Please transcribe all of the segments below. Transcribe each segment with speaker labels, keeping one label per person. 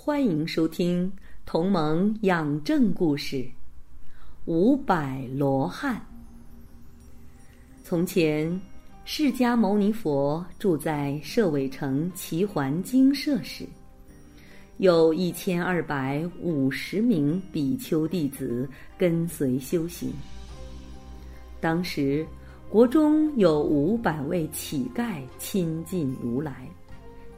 Speaker 1: 欢迎收听《同盟养正故事》。五百罗汉。从前，释迦牟尼佛住在舍卫城齐桓精舍时，有一千二百五十名比丘弟子跟随修行。当时，国中有五百位乞丐亲近如来。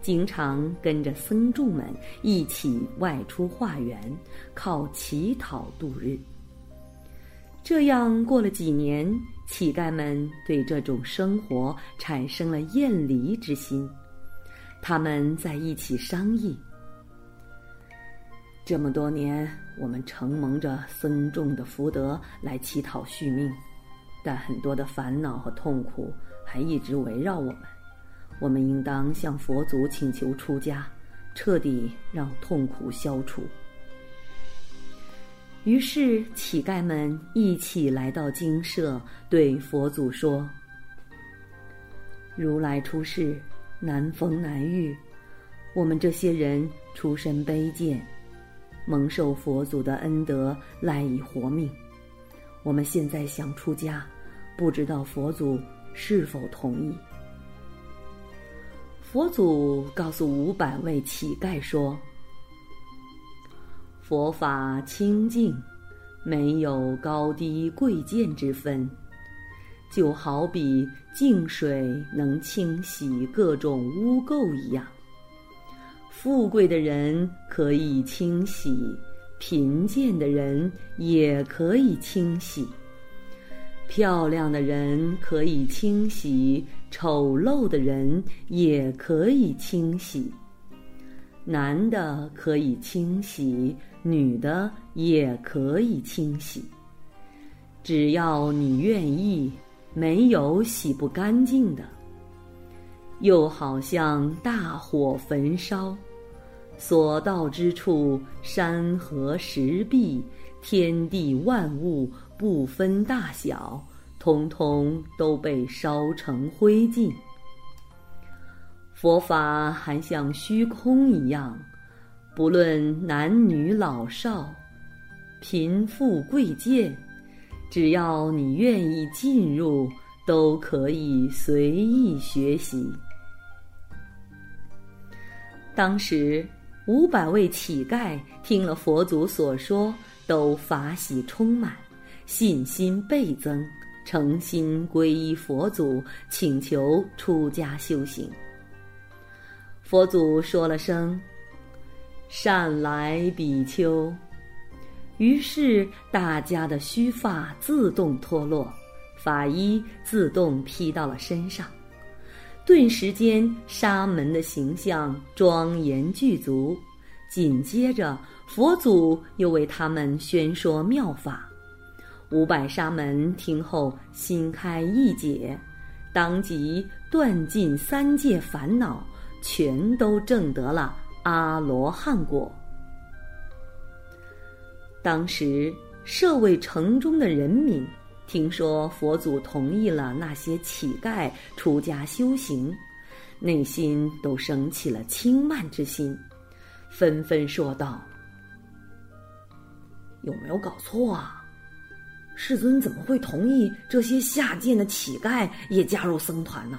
Speaker 1: 经常跟着僧众们一起外出化缘，靠乞讨度日。这样过了几年，乞丐们对这种生活产生了厌离之心。他们在一起商议：这么多年，我们承蒙着僧众的福德来乞讨续命，但很多的烦恼和痛苦还一直围绕我们。我们应当向佛祖请求出家，彻底让痛苦消除。于是，乞丐们一起来到精舍，对佛祖说：“如来出世，难逢难遇，我们这些人出身卑贱，蒙受佛祖的恩德，赖以活命。我们现在想出家，不知道佛祖是否同意。”佛祖告诉五百位乞丐说：“佛法清净，没有高低贵贱之分，就好比净水能清洗各种污垢一样。富贵的人可以清洗，贫贱的人也可以清洗。漂亮的人可以清洗。”丑陋的人也可以清洗，男的可以清洗，女的也可以清洗。只要你愿意，没有洗不干净的。又好像大火焚烧，所到之处，山河石壁、天地万物，不分大小。通通都被烧成灰烬。佛法还像虚空一样，不论男女老少、贫富贵贱，只要你愿意进入，都可以随意学习。当时五百位乞丐听了佛祖所说，都法喜充满，信心倍增。诚心皈依佛祖，请求出家修行。佛祖说了声“善来比丘”，于是大家的须发自动脱落，法衣自动披到了身上，顿时间沙门的形象庄严具足。紧接着，佛祖又为他们宣说妙法。五百沙门听后心开意解，当即断尽三界烦恼，全都证得了阿罗汉果。当时舍卫城中的人民听说佛祖同意了那些乞丐出家修行，内心都升起了轻慢之心，纷纷说道：“有没有搞错啊？”世尊怎么会同意这些下贱的乞丐也加入僧团呢？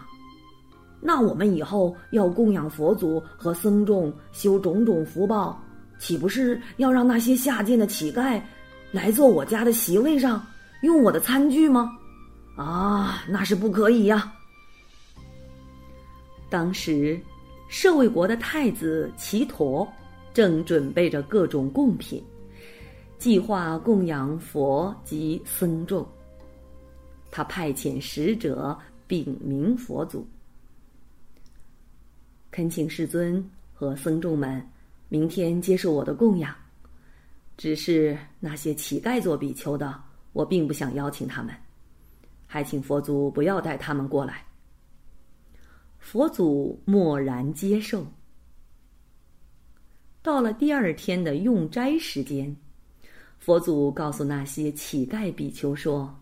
Speaker 1: 那我们以后要供养佛祖和僧众，修种种福报，岂不是要让那些下贱的乞丐来坐我家的席位上，用我的餐具吗？啊，那是不可以呀！当时，舍卫国的太子齐陀正准备着各种贡品。计划供养佛及僧众，他派遣使者禀明佛祖，恳请世尊和僧众们明天接受我的供养。只是那些乞丐做比丘的，我并不想邀请他们，还请佛祖不要带他们过来。”佛祖默然接受。到了第二天的用斋时间，佛祖告诉那些乞丐比丘说：“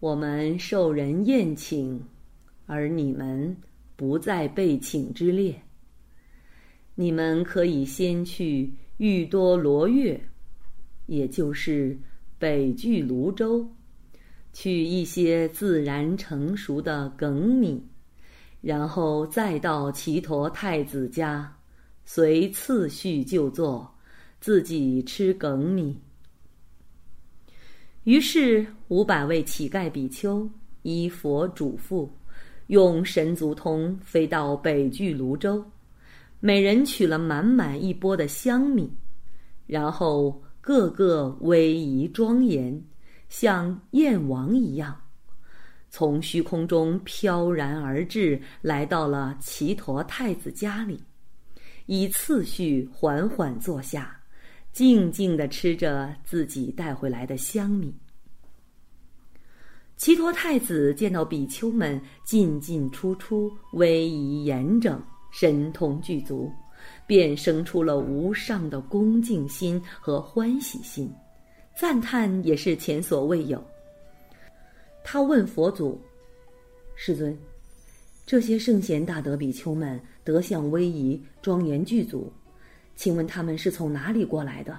Speaker 1: 我们受人宴请，而你们不在被请之列。你们可以先去玉多罗月，也就是北俱泸州。”取一些自然成熟的梗米，然后再到齐陀太子家，随次序就坐，自己吃梗米。于是五百位乞丐比丘依佛嘱咐，用神足通飞到北俱泸州，每人取了满满一钵的香米，然后个个威仪庄严。像燕王一样，从虚空中飘然而至，来到了齐陀太子家里，以次序缓缓坐下，静静的吃着自己带回来的香米。齐陀太子见到比丘们进进出出，威仪严整，神通具足，便生出了无上的恭敬心和欢喜心。赞叹也是前所未有。他问佛祖：“世尊，这些圣贤大德比丘们德相威仪，庄严具足，请问他们是从哪里过来的？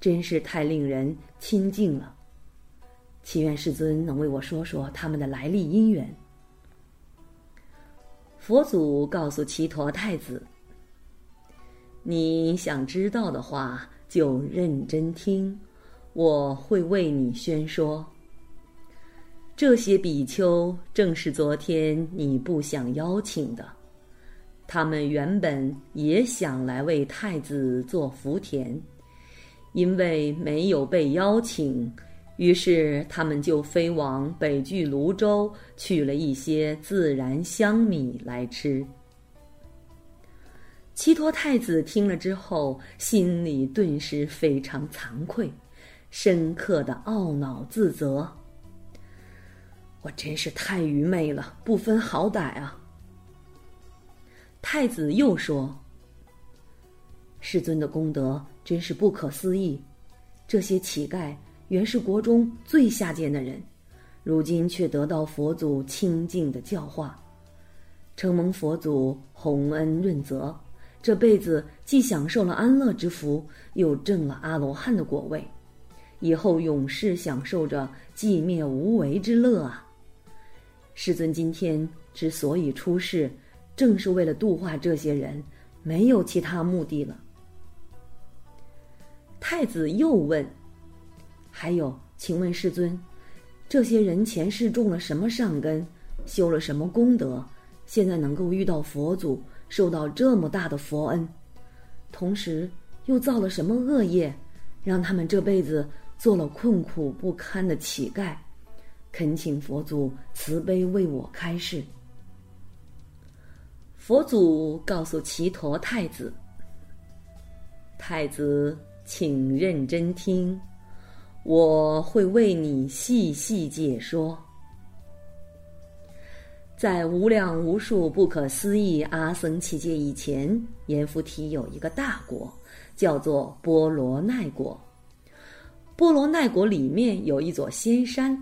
Speaker 1: 真是太令人亲近了。祈愿世尊能为我说说他们的来历因缘。”佛祖告诉齐陀太子：“你想知道的话，就认真听。”我会为你宣说。这些比丘正是昨天你不想邀请的，他们原本也想来为太子做福田，因为没有被邀请，于是他们就飞往北俱泸州，取了一些自然香米来吃。齐陀太子听了之后，心里顿时非常惭愧。深刻的懊恼自责，我真是太愚昧了，不分好歹啊！太子又说：“世尊的功德真是不可思议，这些乞丐原是国中最下贱的人，如今却得到佛祖清净的教化，承蒙佛祖洪恩润泽，这辈子既享受了安乐之福，又证了阿罗汉的果位。”以后永世享受着寂灭无为之乐啊！世尊今天之所以出世，正是为了度化这些人，没有其他目的了。太子又问：“还有，请问世尊，这些人前世种了什么善根，修了什么功德，现在能够遇到佛祖，受到这么大的佛恩？同时又造了什么恶业，让他们这辈子？”做了困苦不堪的乞丐，恳请佛祖慈悲为我开示。佛祖告诉齐陀太子：“太子，请认真听，我会为你细细解说。在无量无数不可思议阿僧祇劫以前，阎浮提有一个大国，叫做波罗奈国。”波罗奈国里面有一座仙山，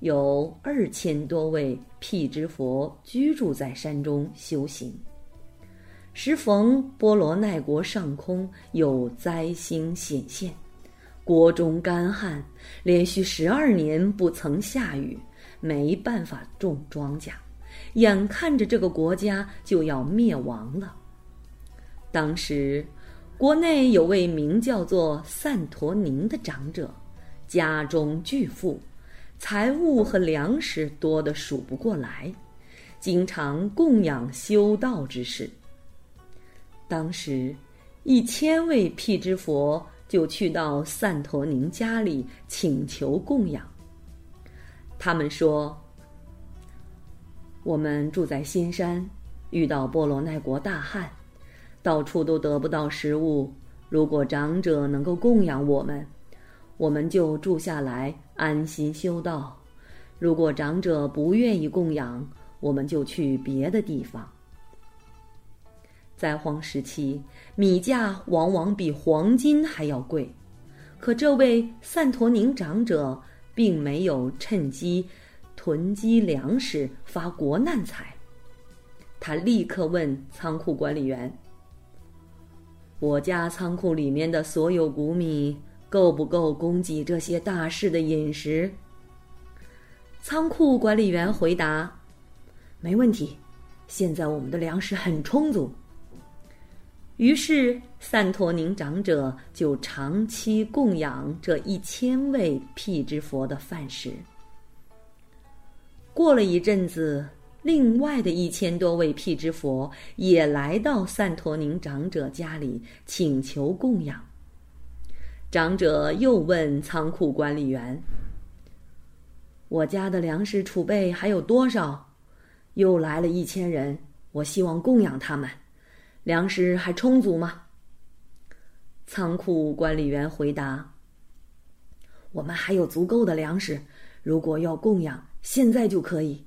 Speaker 1: 有二千多位辟支佛居住在山中修行。时逢波罗奈国上空有灾星显现，国中干旱，连续十二年不曾下雨，没办法种庄稼，眼看着这个国家就要灭亡了。当时。国内有位名叫做散陀宁的长者，家中巨富，财物和粮食多得数不过来，经常供养修道之士。当时，一千位辟支佛就去到散陀宁家里请求供养。他们说：“我们住在仙山，遇到波罗奈国大旱。”到处都得不到食物。如果长者能够供养我们，我们就住下来安心修道；如果长者不愿意供养，我们就去别的地方。灾荒时期，米价往往比黄金还要贵，可这位散陀宁长者并没有趁机囤积粮食发国难财。他立刻问仓库管理员：“我家仓库里面的所有谷米够不够供给这些大士的饮食？”仓库管理员回答：“没问题，现在我们的粮食很充足。”于是，散陀宁长者就长期供养这一千位辟支佛的饭食。过了一阵子，另外的一千多位辟支佛也来到散陀宁长者家里请求供养。长者又问仓库管理员：“我家的粮食储备还有多少？又来了一千人，我希望供养他们。”粮食还充足吗？仓库管理员回答：“我们还有足够的粮食，如果要供养，现在就可以。”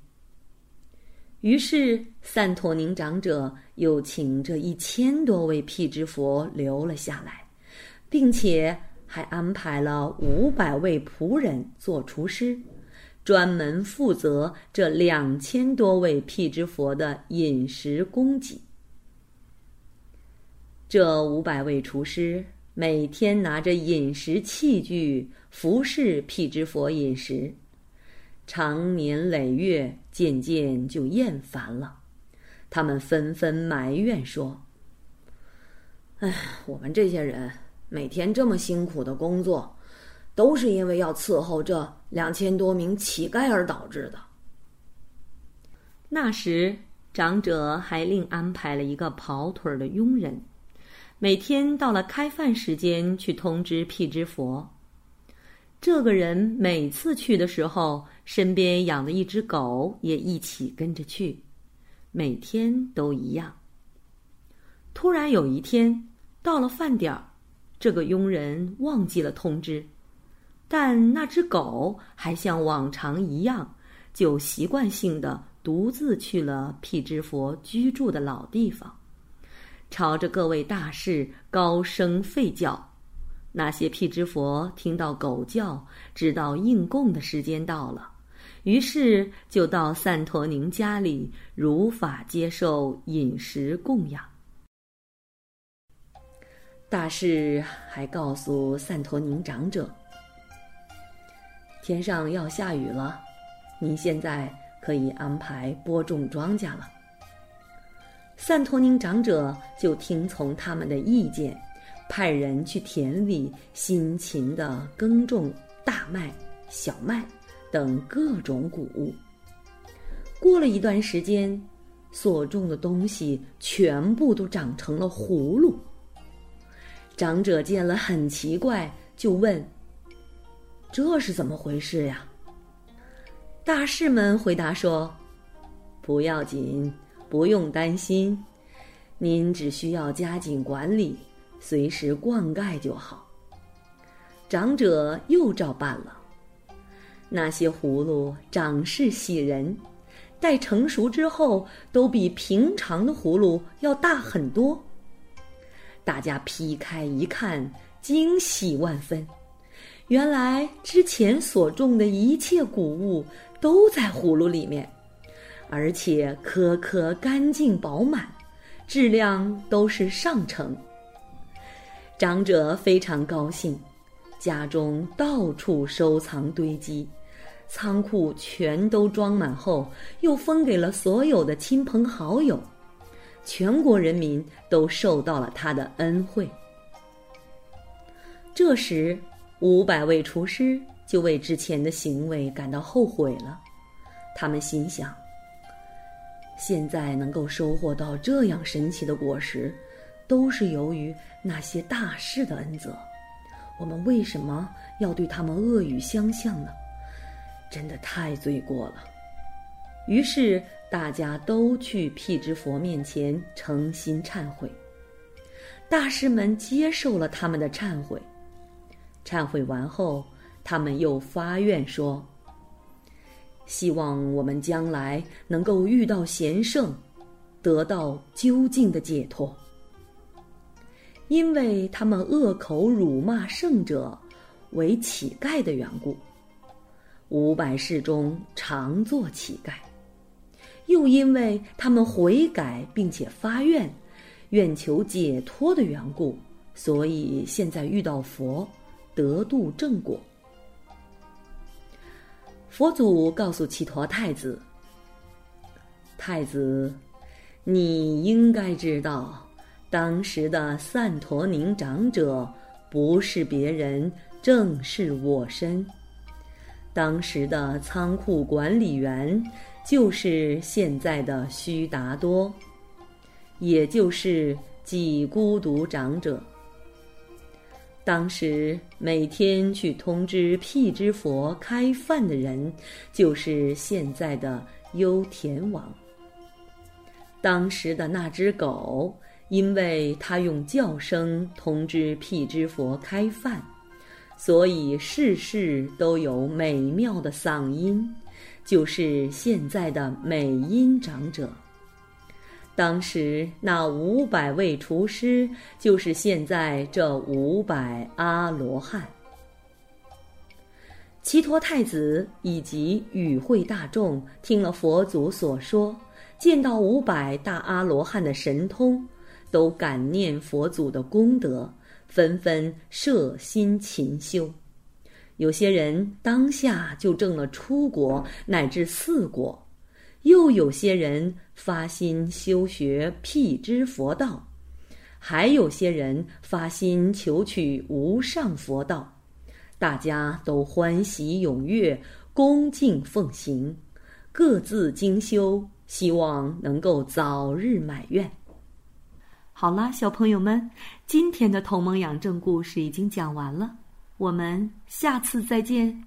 Speaker 1: 于是，散陀宁长者又请这一千多位辟支佛留了下来，并且还安排了五百位仆人做厨师，专门负责这两千多位辟支佛的饮食供给。这五百位厨师每天拿着饮食器具服侍辟支佛饮食，长年累月，渐渐就厌烦了。他们纷纷埋怨说：“哎，我们这些人每天这么辛苦的工作，都是因为要伺候这两千多名乞丐而导致的。”那时，长者还另安排了一个跑腿的佣人。每天到了开饭时间去通知辟支佛。这个人每次去的时候，身边养的一只狗也一起跟着去，每天都一样。突然有一天到了饭点儿，这个佣人忘记了通知，但那只狗还像往常一样，就习惯性的独自去了辟支佛居住的老地方。朝着各位大士高声吠叫，那些辟支佛听到狗叫，知道应供的时间到了，于是就到散陀宁家里如法接受饮食供养。大士还告诉散陀宁长者：“天上要下雨了，您现在可以安排播种庄稼了。”散陀宁长者就听从他们的意见，派人去田里辛勤地耕种大麦、小麦等各种谷物。过了一段时间，所种的东西全部都长成了葫芦。长者见了很奇怪，就问：“这是怎么回事呀？”大士们回答说：“不要紧。”不用担心，您只需要加紧管理，随时灌溉就好。长者又照办了。那些葫芦长势喜人，待成熟之后，都比平常的葫芦要大很多。大家劈开一看，惊喜万分。原来之前所种的一切谷物都在葫芦里面。而且颗颗干净饱满，质量都是上乘。长者非常高兴，家中到处收藏堆积，仓库全都装满后，又分给了所有的亲朋好友，全国人民都受到了他的恩惠。这时，五百位厨师就为之前的行为感到后悔了，他们心想。现在能够收获到这样神奇的果实，都是由于那些大士的恩泽。我们为什么要对他们恶语相向呢？真的太罪过了。于是大家都去辟支佛面前诚心忏悔。大师们接受了他们的忏悔。忏悔完后，他们又发愿说：“希望我们将来能够遇到贤圣，得到究竟的解脱。”因为他们恶口辱骂圣者为乞丐的缘故，五百世中常做乞丐；又因为他们悔改并且发愿，愿求解脱的缘故，所以现在遇到佛，得度正果。佛祖告诉祇陀太子：“太子，你应该知道。”当时的散陀宁长者不是别人，正是我身。当时的仓库管理员就是现在的须达多，也就是几孤独长者。当时每天去通知辟支佛开饭的人，就是现在的优田王。当时的那只狗。因为他用叫声通知辟支佛开饭，所以事事都有美妙的嗓音，就是现在的美音长者。当时那五百位厨师，就是现在这五百阿罗汉。齐陀太子以及与会大众听了佛祖所说，见到五百大阿罗汉的神通。都感念佛祖的功德，纷纷摄心勤修。有些人当下就证了出国乃至四国，又有些人发心修学辟支佛道，还有些人发心求取无上佛道。大家都欢喜踊跃，恭敬奉行，各自精修，希望能够早日满愿。好啦，小朋友们，今天的同盟养正故事已经讲完了，我们下次再见。